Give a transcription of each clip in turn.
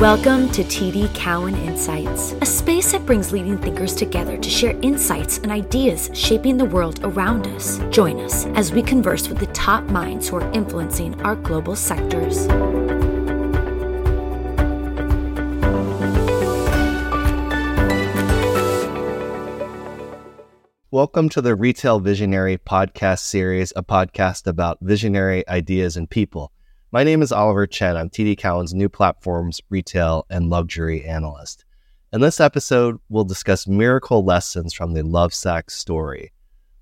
Welcome to TD Cowen Insights, a space that brings leading thinkers together to share insights and ideas shaping the world around us. Join us as we converse with the top minds who are influencing our global sectors. Welcome to the Retail Visionary podcast series, a podcast about visionary ideas and people. My name is Oliver Chen. I'm TD Cowen's new platforms, retail, and luxury analyst. In this episode, we'll discuss miracle lessons from the Lovesac story.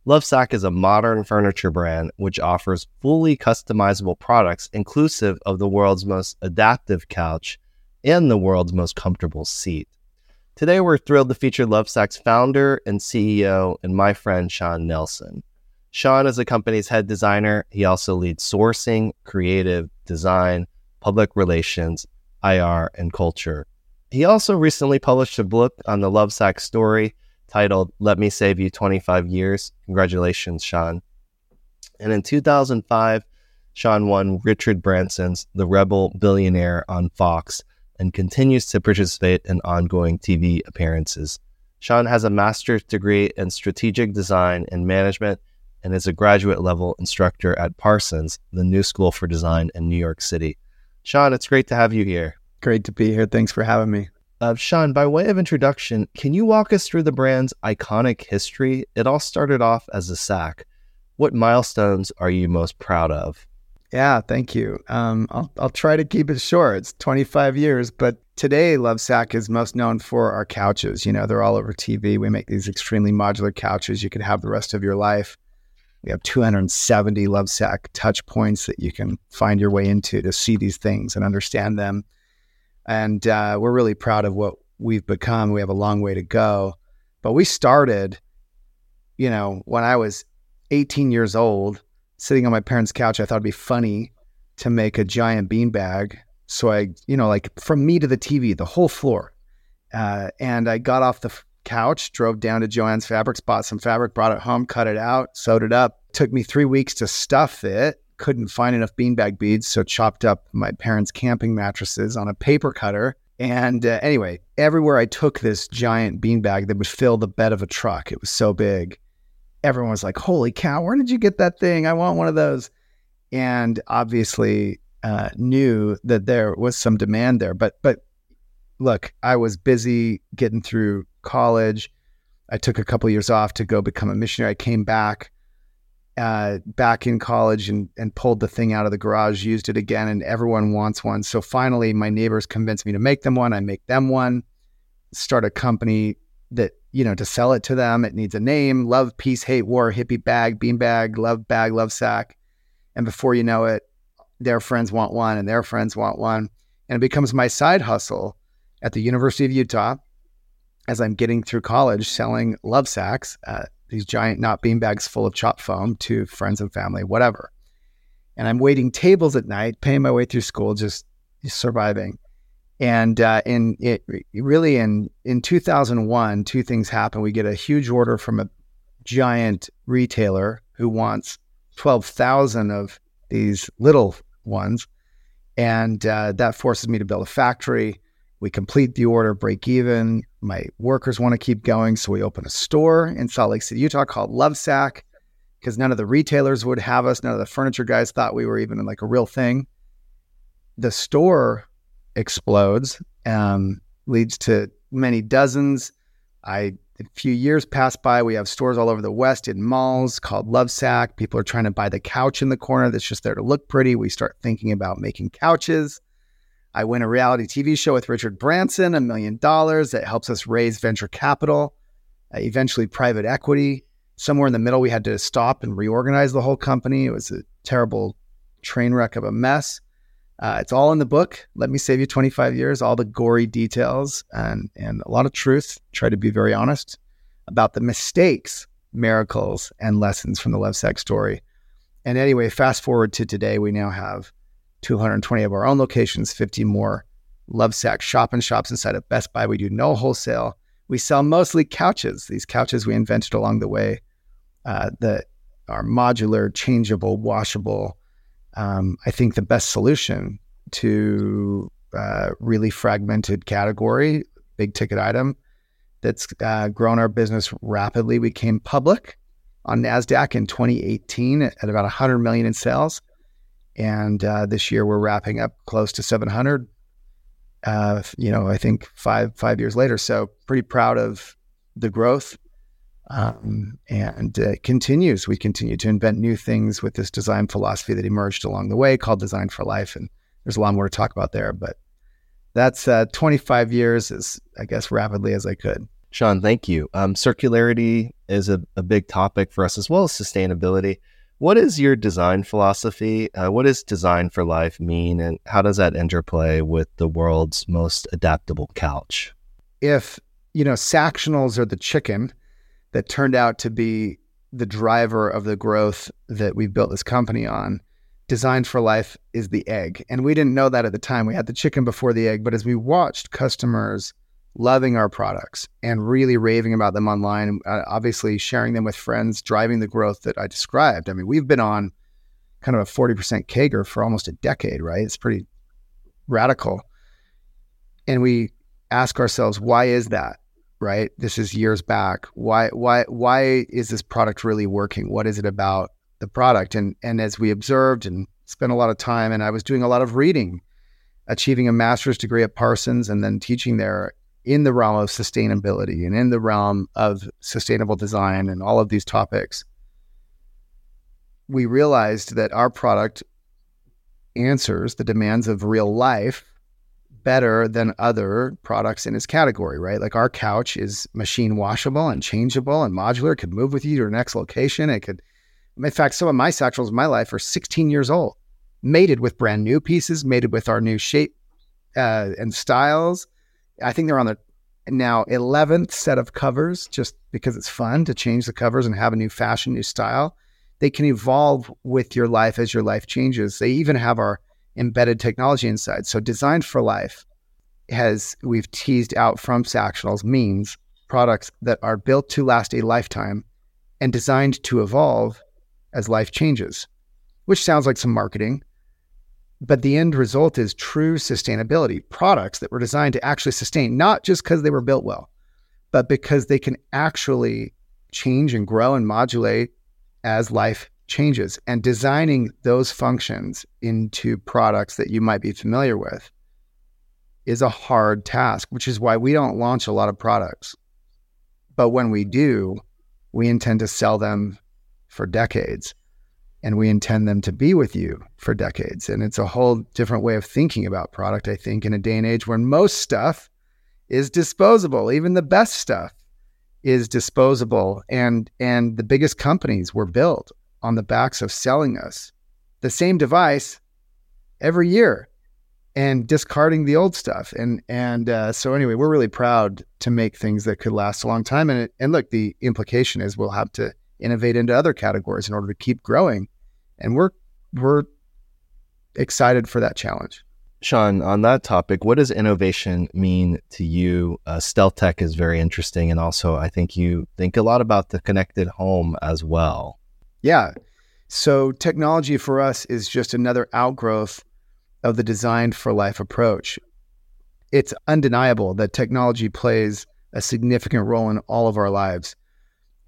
Lovesac is a modern furniture brand which offers fully customizable products inclusive of the world's most adaptive couch and the world's most comfortable seat. Today, we're thrilled to feature Lovesac's founder and CEO and my friend Shawn Nelson. Shawn is the company's head designer. He also leads sourcing, creative, design, public relations, IR, and culture. He also recently published a book on the Lovesac story titled Let Me Save You 25 Years. Congratulations, Shawn. And in 2005, Shawn won Richard Branson's The Rebel Billionaire on Fox and continues to participate in ongoing TV appearances. Shawn has a master's degree in strategic design and management and is a graduate level instructor at Parsons, the new school for design in New York City. Shawn, it's great to have you here. Great to be here. Thanks for having me. Uh, Shawn, by way of introduction, can you walk us through the brand's iconic history? It all started off as a sack. What milestones are you most proud of? Yeah, thank you. Um, I'll, I'll try to keep it short. It's 25 years, but today Lovesac is most known for our couches. You know, they're all over TV. We make these extremely modular couches you could have the rest of your life. We have 270 Lovesac touch points that you can find your way into to see these things and understand them. And uh, we're really proud of what we've become. We have a long way to go. But we started, you know, when I was 18 years old, sitting on my parents' couch, I thought it'd be funny to make a giant beanbag. So I, you know, like from me to the TV, the whole floor. Uh, and I got off the couch, drove down to Jo-Ann's Fabrics, bought some fabric, brought it home, cut it out, sewed it up. Took me three weeks to stuff it. Couldn't find enough beanbag beads, so chopped up my parents' camping mattresses on a paper cutter. And uh, anyway, everywhere I took this giant beanbag that would fill the bed of a truck, it was so big. Everyone was like, "Holy cow! Where did you get that thing? I want one of those." And obviously, uh, knew that there was some demand there. But but look, I was busy getting through college. I took a couple of years off to go become a missionary. I came back, uh, back in college and, and pulled the thing out of the garage, used it again, and everyone wants one. So finally, my neighbors convinced me to make them one. I make them one, start a company that, you know, to sell it to them. It needs a name love, peace, hate, war, hippie bag, bean bag, love bag, love sack. And before you know it, their friends want one and their friends want one. And it becomes my side hustle at the University of Utah as I'm getting through college selling Lovesac's, uh, these giant not bean bags full of chop foam to friends and family, whatever. And I'm waiting tables at night, paying my way through school, just, just surviving. And uh, in it, really in in 2001, two things happen. We get a huge order from a giant retailer who wants 12,000 of these little ones, and uh, that forces me to build a factory. We complete the order, break even. My workers want to keep going. So we open a store in Salt Lake City, Utah called Lovesac because none of the retailers would have us. None of the furniture guys thought we were even like a real thing. The store explodes, leads to many dozens. I a few years pass by. We have stores all over the West in malls called Lovesac. People are trying to buy the couch in the corner that's just there to look pretty. We start thinking about making couches. I win a reality TV show with Richard Branson, a million dollars that helps us raise venture capital, uh, eventually private equity. Somewhere in the middle, we had to stop and reorganize the whole company. It was a terrible train wreck of a mess. Uh, it's all in the book. Let me save you 25 years, all the gory details and, and a lot of truth. Try to be very honest about the mistakes, miracles, and lessons from the Lovesac story. And anyway, fast forward to today, we now have 220 of our own locations, 50 more Lovesac shop and shops inside of Best Buy. We do no wholesale. We sell mostly couches. These couches we invented along the way uh, that are modular, changeable, washable. Um, I think the best solution to uh, really fragmented category, big ticket item that's uh, grown our business rapidly. We came public on Nasdaq in 2018 at about 100 million in sales, and uh, this year we're wrapping up close to 700. Uh, you know, I think five five years later. So pretty proud of the growth, um, and it continues. We continue to invent new things with this design philosophy that emerged along the way, called Design for Life, and there's a lot more to talk about there. But that's uh, 25 years as I guess rapidly as I could. Shawn, thank you. Um, circularity is a, a, big topic for us as well as sustainability. What is your design philosophy? Uh, what does design for life mean, and how does that interplay with the world's most adaptable couch? If you know, Sactionals are the chicken that turned out to be the driver of the growth that we've built this company on. Design for life is the egg, and we didn't know that at the time. We had the chicken before the egg, but as we watched customers loving our products and really raving about them online. Uh, obviously, sharing them with friends, driving the growth that I described. I mean, we've been on kind of a 40% CAGR for almost a decade, right? It's pretty radical. And we ask ourselves, why is that? Right? This is years back. Why why why is this product really working? What is it about the product? And and as we observed and spent a lot of time and I was doing a lot of reading, achieving a master's degree at Parsons and then teaching there in the realm of sustainability and in the realm of sustainable design and all of these topics, we realized that our product answers the demands of real life better than other products in its category, right? Like our couch is machine washable and changeable and modular. It could move with you to your next location. It could, in fact, some of my Sactionals in my life are 16 years old, mated with brand new pieces, mated with our new shape uh, and styles I think they're on the now 11th set of covers just because it's fun to change the covers and have a new fashion, new style. They can evolve with your life as your life changes. They even have our embedded technology inside. So designed for life has we've teased out from Sactionals means products that are built to last a lifetime and designed to evolve as life changes, which sounds like some marketing, but the end result is true sustainability products that were designed to actually sustain, not just because they were built well, but because they can actually change and grow and modulate as life changes. And designing those functions into products that you might be familiar with is a hard task, which is why we don't launch a lot of products. But when we do, we intend to sell them for decades and we intend them to be with you for decades. And it's a whole different way of thinking about product, I think, in a day and age where most stuff is disposable. Even the best stuff is disposable. And and the biggest companies were built on the backs of selling us the same device every year and discarding the old stuff. And and uh, so anyway, we're really proud to make things that could last a long time. And it, and look, the implication is we'll have to innovate into other categories in order to keep growing and we're we're excited for that challenge. Shawn, on that topic, what does innovation mean to you? Uh, stealth tech is very interesting, and also I think you think a lot about the connected home as well. Yeah. So technology for us is just another outgrowth of the designed for life approach. It's undeniable that technology plays a significant role in all of our lives.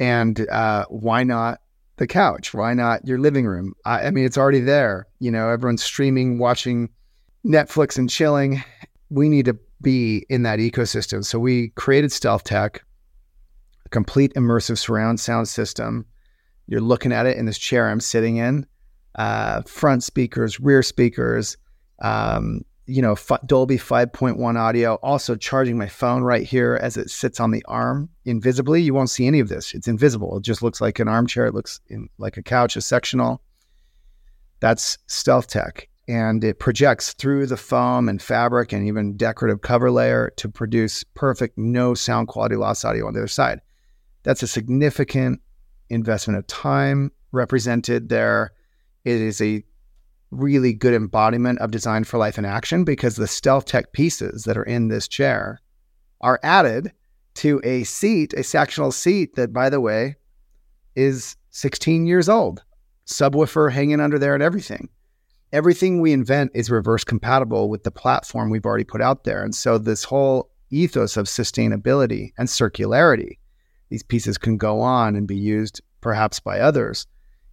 And uh, why not the couch? Why not your living room? I, I mean, it's already there. You know, everyone's streaming, watching Netflix and chilling. We need to be in that ecosystem. So we created Stealth Tech, a complete immersive surround sound system. You're looking at it in this chair I'm sitting in, uh, front speakers, rear speakers, um, you know, Dolby 5.1 audio, also charging my phone right here as it sits on the arm invisibly. You won't see any of this. It's invisible. It just looks like an armchair. It looks in, like a couch, a sectional. That's Stealth Tech. And it projects through the foam and fabric and even decorative cover layer to produce perfect, no sound quality loss audio on the other side. That's a significant investment of time represented there. It is a really good embodiment of design for life in action because the stealth tech pieces that are in this chair are added to a seat, a sectional seat that, by the way, is 16 years old, subwoofer hanging under there and everything. everything we invent is reverse compatible with the platform we've already put out there. And so this whole ethos of sustainability and circularity, these pieces can go on and be used perhaps by others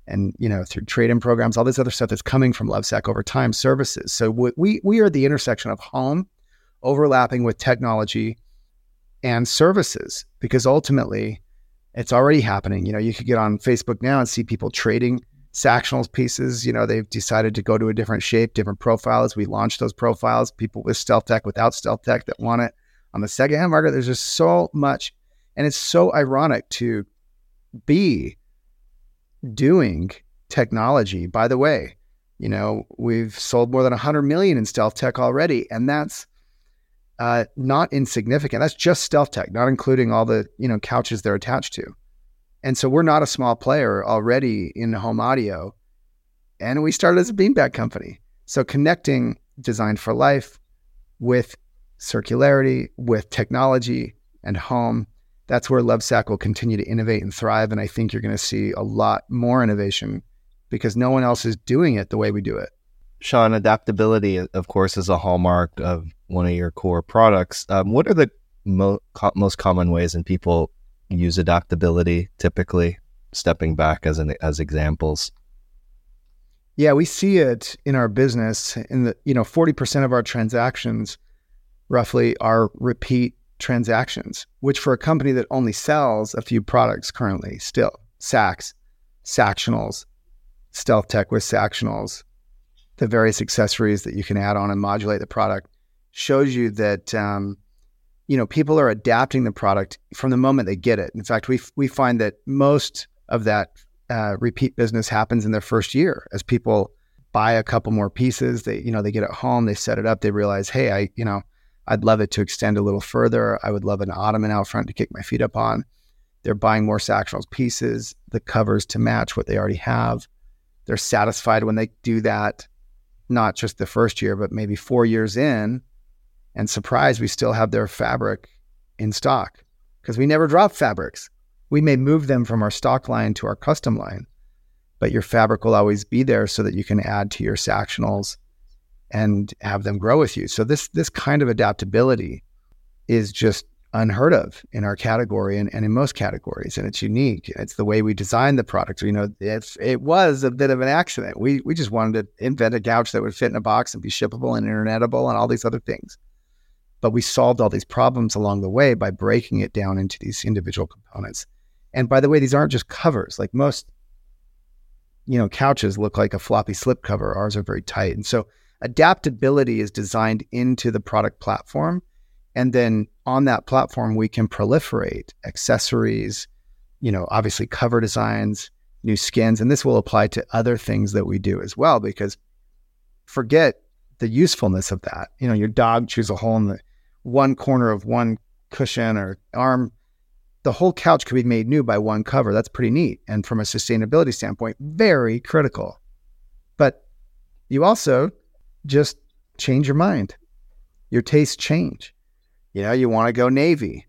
and you know through trade-in programs all this other stuff that's coming from lovesac over time services so we we are the intersection of home overlapping with technology and services because ultimately it's already happening you know you could get on facebook now and see people trading Sactionals pieces. You know, they've decided to go to a different shape, different profiles. We launched those profiles. People with stealth tech, without stealth tech that want it. On the secondhand market, there's just so much. And it's so ironic to be doing technology. By the way, you know, we've sold more than 100 million in stealth tech already. And that's uh, not insignificant. That's just stealth tech, not including all the, you know, couches they're attached to. And so we're not a small player already in home audio. And we started as a beanbag company. So connecting design for life with circularity, with technology and home, that's where Lovesac will continue to innovate and thrive. And I think you're going to see a lot more innovation because no one else is doing it the way we do it. Shawn, adaptability, of course, is a hallmark of one of your core products. Um, what are the mo- co- most common ways in people use adaptability typically stepping back as an as examples yeah we see it in our business in the you know 40% of our transactions roughly are repeat transactions which for a company that only sells a few products currently still sacs Sactionals stealth tech with Sactionals the various accessories that you can add on and modulate the product shows you that um, you know, people are adapting the product from the moment they get it. In fact, we we find that most of that uh, repeat business happens in their first year as people buy a couple more pieces. They you know they get it home, they set it up, they realize, hey, I you know, I'd love it to extend a little further. I would love an ottoman out front to kick my feet up on. They're buying more Sactionals pieces, the covers to match what they already have. They're satisfied when they do that, not just the first year, but maybe four years in and surprised we still have their fabric in stock because we never drop fabrics. We may move them from our stock line to our custom line, but your fabric will always be there so that you can add to your Sactionals and have them grow with you. So this this kind of adaptability is just unheard of in our category and, and in most categories. And it's unique. It's the way we design the product. You know, it, it was a bit of an accident. We, we just wanted to invent a couch that would fit in a box and be shippable and internetable and all these other things. But we solved all these problems along the way by breaking it down into these individual components. And by the way, these aren't just covers. Like most, you know, couches look like a floppy slip cover. Ours are very tight. And so adaptability is designed into the product platform. And then on that platform, we can proliferate accessories, you know, obviously cover designs, new skins. And this will apply to other things that we do as well, because forget the usefulness of that. You know, your dog chews a hole in the one corner of one cushion or arm, the whole couch could be made new by one cover. That's pretty neat. And from a sustainability standpoint, very critical. But you also just change your mind. Your tastes change. You know, you want to go navy.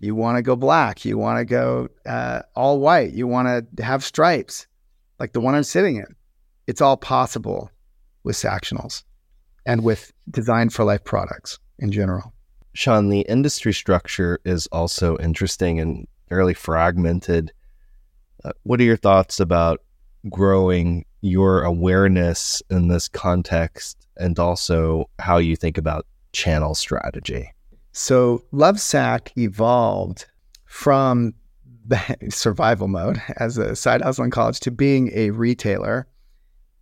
You want to go black. You want to go uh, all white. You want to have stripes like the one I'm sitting in. It's all possible with Sactionals and with design for life products in general. Shawn, the industry structure is also interesting and fairly fragmented. Uh, what are your thoughts about growing your awareness in this context and also how you think about channel strategy? So, Lovesac evolved from survival mode as a side hustle in college to being a retailer.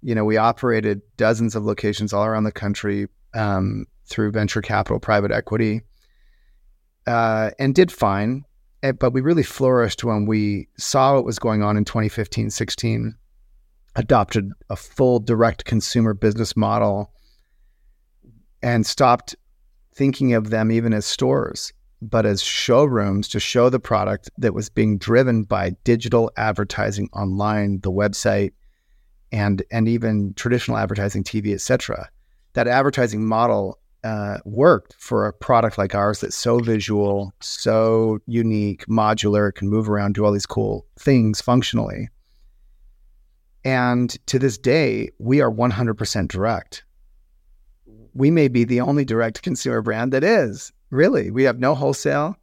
You know, we operated dozens of locations all around the country, um, through venture capital, private equity, uh, and did fine. Eh, but we really flourished when we saw what was going on in 2015 16, adopted a full direct consumer business model, and stopped thinking of them even as stores, but as showrooms to show the product that was being driven by digital advertising online, the website, and and even traditional advertising, TV, etc that advertising model uh, worked for a product like ours that's so visual, so unique, modular, can move around, do all these cool things functionally. And to this day, we are 100% direct. We may be the only direct consumer brand that is. Really, we have no wholesale.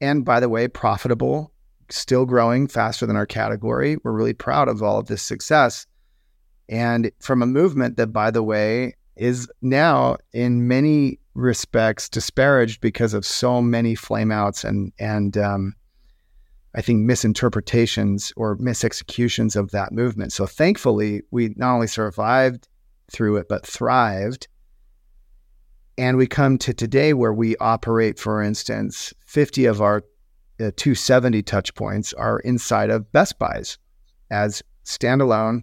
And by the way, profitable, still growing faster than our category. We're really proud of all of this success. And from a movement that, by the way, is now in many respects disparaged because of so many flameouts and and um, I think misinterpretations or misexecutions of that movement. So thankfully, we not only survived through it but thrived. And we come to today where we operate, for instance, 50 of our uh, 270 touch points are inside of Best Buys as standalone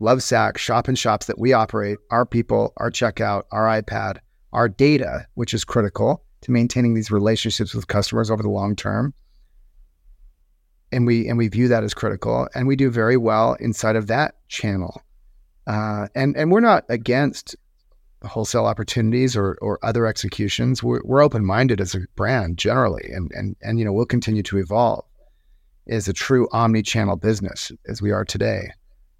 Lovesac shop and shops that we operate, our people, our checkout, our iPad, our data, which is critical to maintaining these relationships with customers over the long term. And we and we view that as critical, and we do very well inside of that channel. Uh, and and we're not against wholesale opportunities or or other executions. We're, we're open minded as a brand generally, and and and you know we'll continue to evolve as a true omni channel business as we are today.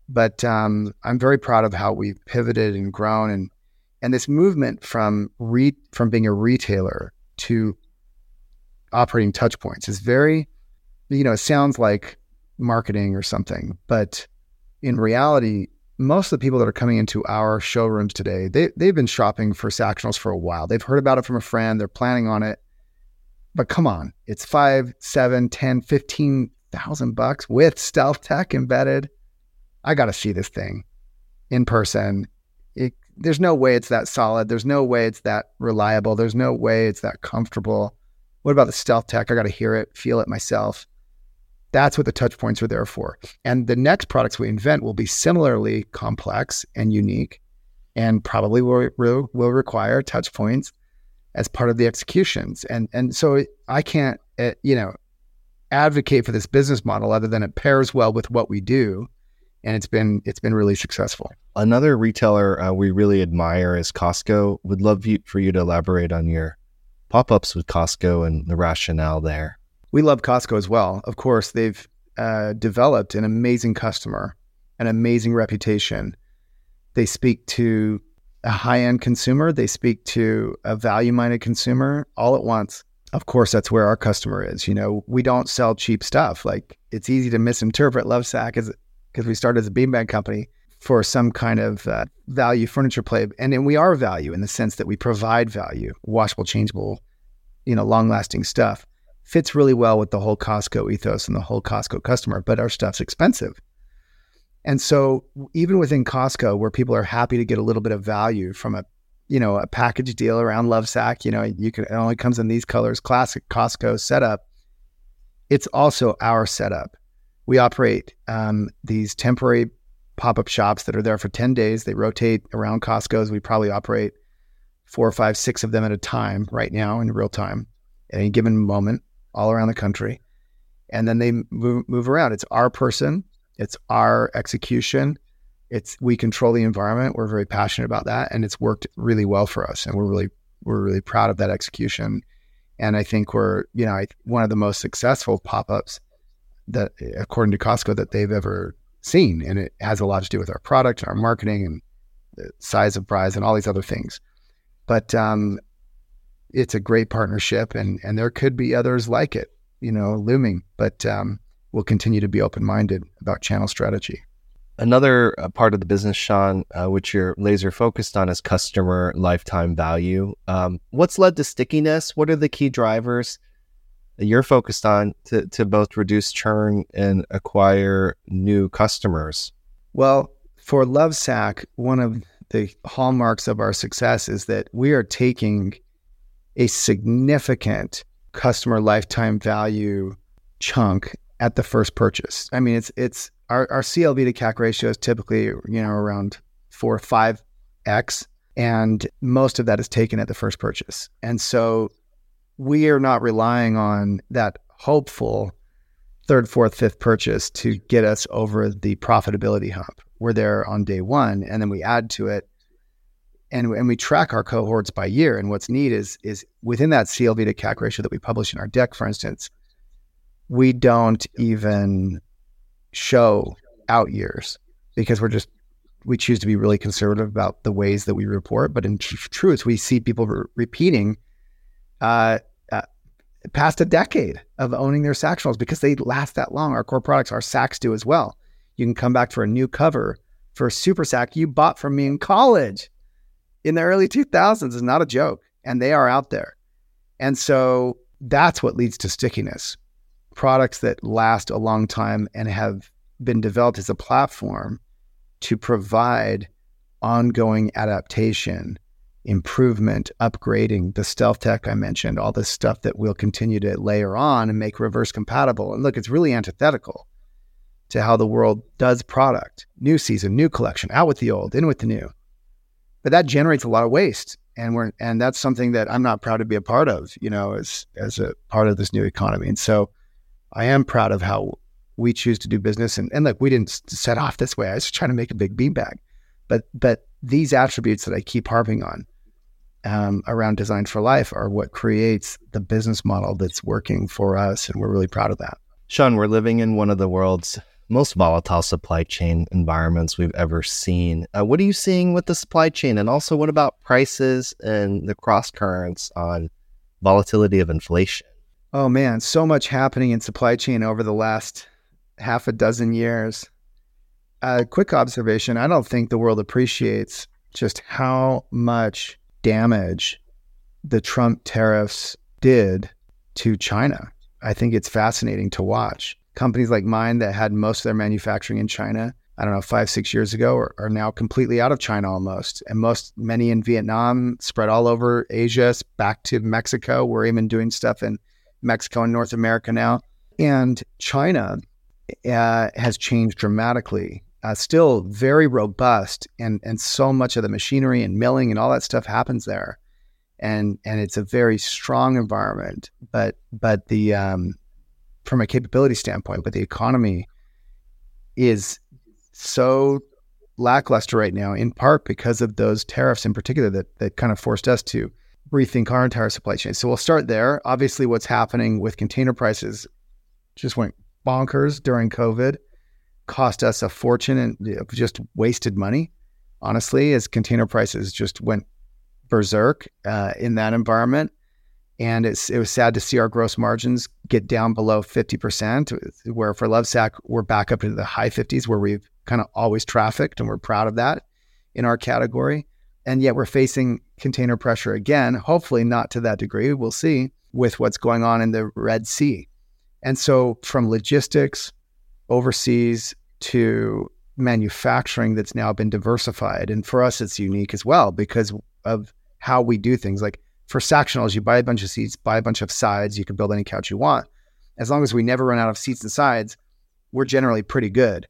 But um, I'm very proud of how we've pivoted and grown, and and this movement from re- from being a retailer to operating touch points is very, you know, it sounds like marketing or something, but in reality, most of the people that are coming into our showrooms today, they they've been shopping for Sactionals for a while. They've heard about it from a friend, they're planning on it. But come on, it's five, seven, ten, fifteen thousand bucks with stealth tech embedded. I got to see this thing in person. It, there's no way it's that solid. There's no way it's that reliable. There's no way it's that comfortable. What about the stealth tech? I got to hear it, feel it myself. That's what the touch points are there for. And the next products we invent will be similarly complex and unique and probably will, will, require touch points as part of the executions. And, and so I can't, uh, you know, advocate for this business model other than it pairs well with what we do and it's been it's been really successful. Another retailer uh, we really admire is Costco. Would love for you to elaborate on your pop-ups with Costco and the rationale there. We love Costco as well. Of course, they've uh, developed an amazing customer, an amazing reputation. They speak to a high-end consumer. They speak to a value-minded consumer all at once. Of course, that's where our customer is. You know, we don't sell cheap stuff. Like it's easy to misinterpret Lovesac as because we started as a beanbag company for some kind of uh, value furniture play. And, and we are value in the sense that we provide value, washable, changeable, you know, long lasting stuff. Fits really well with the whole Costco ethos and the whole Costco customer, but our stuff's expensive. And so even within Costco, where people are happy to get a little bit of value from a, you know, a package deal around Lovesac, you know, you can it only comes in these colors, classic Costco setup. It's also our setup we operate um, these temporary pop up shops that are there for 10 days. They rotate around Costco's. We probably operate four or five, six of them at a time right now in real time at any given moment all around the country. And then they move, move around. It's our person, it's our execution. It's we control the environment. We're very passionate about that, and it's worked really well for us. And we're really we're really proud of that execution. And I think we're you know one of the most successful pop ups that, according to Costco, that they've ever seen, and it has a lot to do with our product, our marketing, and the size of prize, and all these other things. But um, it's a great partnership, and and there could be others like it, you know, looming. But um, we'll continue to be open minded about channel strategy. Another uh, part of the business, Shawn, uh, which you're laser focused on, is customer lifetime value. Um, what's led to stickiness? What are the key drivers? you're focused on to, to both reduce churn and acquire new customers? Well, for Lovesac, one of the hallmarks of our success is that we are taking a significant customer lifetime value chunk at the first purchase. I mean, it's it's our, our CLV to CAC ratio is typically you know around four or five x, and most of that is taken at the first purchase. And so we are not relying on that hopeful third, fourth, fifth purchase to get us over the profitability hump. We're there on day one, and then we add to it, and and we track our cohorts by year. And what's neat is is within that CLV to CAC ratio that we publish in our deck, for instance, we don't even show out years. because we're just we choose to be really conservative about the ways that we report. But in tr- truth, we see people re- repeating uh, uh, past a decade of owning their Sactionals because they last that long. Our core products, our Sacs do as well. You can come back for a new cover for a Super Sac you bought from me in college in the early 2000s is not a joke. And they are out there. And so that's what leads to stickiness. Products that last a long time and have been developed as a platform to provide ongoing adaptation, improvement, upgrading, the stealth tech I mentioned, all this stuff that we'll continue to layer on and make reverse compatible. And look, it's really antithetical to how the world does product. New season, new collection, out with the old, in with the new. But that generates a lot of waste. And we're and that's something that I'm not proud to be a part of, you know, as as a part of this new economy. And so I am proud of how we choose to do business. And, and look, we didn't set off this way. I was trying to make a big beanbag. But but these attributes that I keep harping on um, around design for life are what creates the business model that's working for us. And we're really proud of that. Shawn, we're living in one of the world's most volatile supply chain environments we've ever seen. Uh, what are you seeing with the supply chain? And also, what about prices and the cross currents on volatility of inflation? Oh, man, so much happening in supply chain over the last half a dozen years. A quick observation I don't think the world appreciates just how much damage the Trump tariffs did to China. I think it's fascinating to watch companies like mine that had most of their manufacturing in China, I don't know, five, six years ago, are, are now completely out of China almost. And most, many in Vietnam, spread all over Asia, back to Mexico. We're even doing stuff in Mexico and North America now. And China uh, has changed dramatically. Uh, still very robust, and and so much of the machinery and milling and all that stuff happens there, and and it's a very strong environment. But but the um, from a capability standpoint, but the economy is so lackluster right now, in part because of those tariffs in particular that that kind of forced us to rethink our entire supply chain. So we'll start there. Obviously, what's happening with container prices just went bonkers during COVID, cost us a fortune and just wasted money. Honestly, as container prices just went berserk uh, in that environment, and it was sad to see our gross margins get down below 50%, where for Lovesac, we're back up into the high 50s, where we've kind of always trafficked, and we're proud of that in our category. And yet we're facing container pressure again, hopefully not to that degree. We'll see with what's going on in the Red Sea. And so, from logistics overseas to manufacturing that's now been diversified. And for us, it's unique as well because of how we do things. Like for Sactionals, you buy a bunch of seats, buy a bunch of sides. You can build any couch you want. As long as we never run out of seats and sides, we're generally pretty good.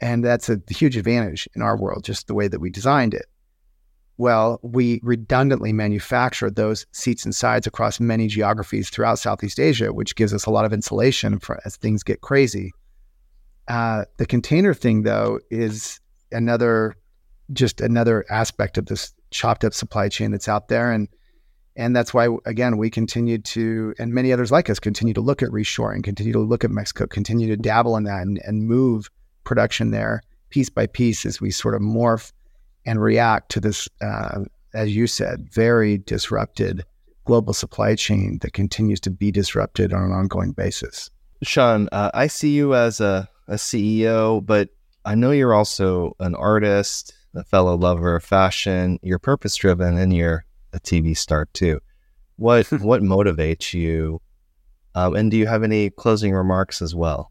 And that's a huge advantage in our world, just the way that we designed it. Well, we redundantly manufacture those seats and sides across many geographies throughout Southeast Asia, which gives us a lot of insulation for, as things get crazy. Uh, the container thing, though, is another just another aspect of this chopped up supply chain that's out there. And and that's why, again, we continue to, and many others like us, continue to look at reshoring, continue to look at Mexico, continue to dabble in that and, and move production there piece by piece as we sort of morph and react to this, uh, as you said, very disrupted global supply chain that continues to be disrupted on an ongoing basis. Shawn, uh, I see you as a, a CEO, but I know you're also an artist, a fellow lover of fashion. You're purpose driven and you're a TV star too. What what motivates you? Um, and do you have any closing remarks as well?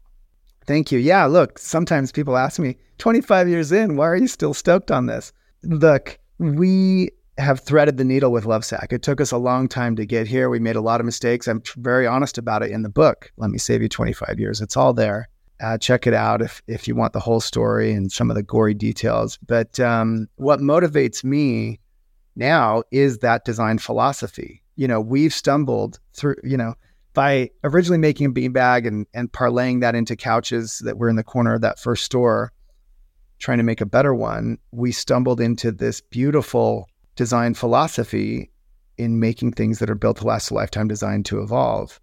Thank you. Yeah, look, sometimes people ask me, 25 years in, why are you still stoked on this? Look, we have threaded the needle with Lovesac. It took us a long time to get here. We made a lot of mistakes. I'm very honest about it in the book. Let me save you 25 years. It's all there. Uh, check it out if if you want the whole story and some of the gory details. But um, what motivates me now is that design philosophy. You know, we've stumbled through, you know, by originally making a beanbag and, and parlaying that into couches that were in the corner of that first store, trying to make a better one, we stumbled into this beautiful design philosophy in making things that are built to last a lifetime designed to evolve.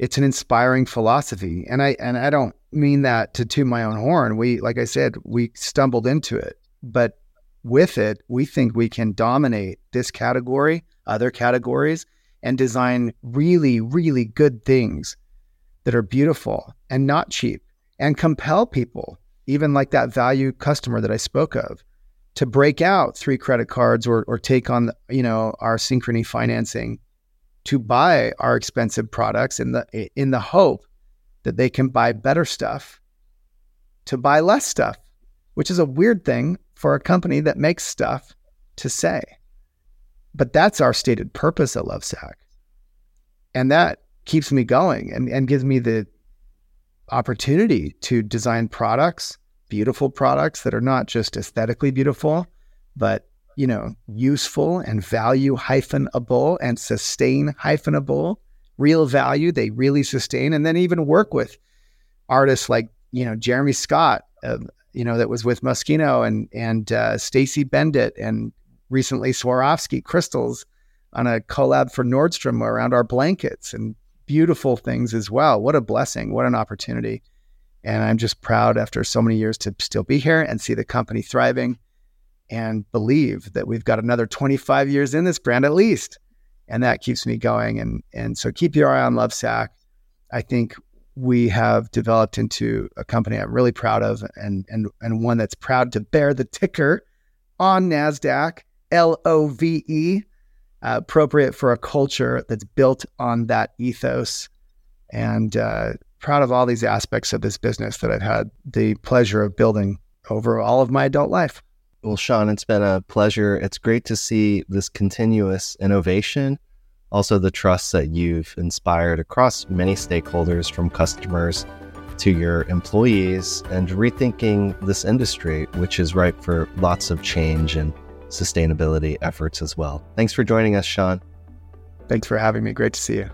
it's an inspiring philosophy. And I and I don't mean that to toot my own horn. We, like I said, we stumbled into it, but with it, we think we can dominate this category, other categories, and design really, really good things that are beautiful and not cheap and compel people, even like that value customer that I spoke of, to break out three credit cards or, or take on, you know, our synchrony financing to buy our expensive products in the in the hope that they can buy better stuff to buy less stuff, which is a weird thing for a company that makes stuff to say. But that's our stated purpose at Lovesac. And that keeps me going and, and gives me the opportunity to design products, beautiful products that are not just aesthetically beautiful, but you know, useful and value hyphenable and sustain hyphenable, real value. They really sustain, and then even work with artists like you know Jeremy Scott, uh, you know that was with Moschino and and uh, Stacey Bendet and recently Swarovski crystals on a collab for Nordstrom around our blankets and beautiful things as well. What a blessing! What an opportunity! And I'm just proud after so many years to still be here and see the company thriving and believe that we've got another 25 years in this brand at least. And that keeps me going. And, and so keep your eye on Lovesac. I think we have developed into a company I'm really proud of and, and, and one that's proud to bear the ticker on NASDAQ, L O V E, uh, appropriate for a culture that's built on that ethos. And uh, proud of all these aspects of this business that I've had the pleasure of building over all of my adult life. Well, Shawn, it's been a pleasure. It's great to see this continuous innovation, also the trust that you've inspired across many stakeholders from customers to your employees and rethinking this industry, which is ripe for lots of change and sustainability efforts as well. Thanks for joining us, Shawn. Thanks for having me. Great to see you.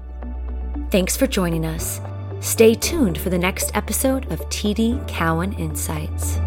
Thanks for joining us. Stay tuned for the next episode of TD Cowen Insights.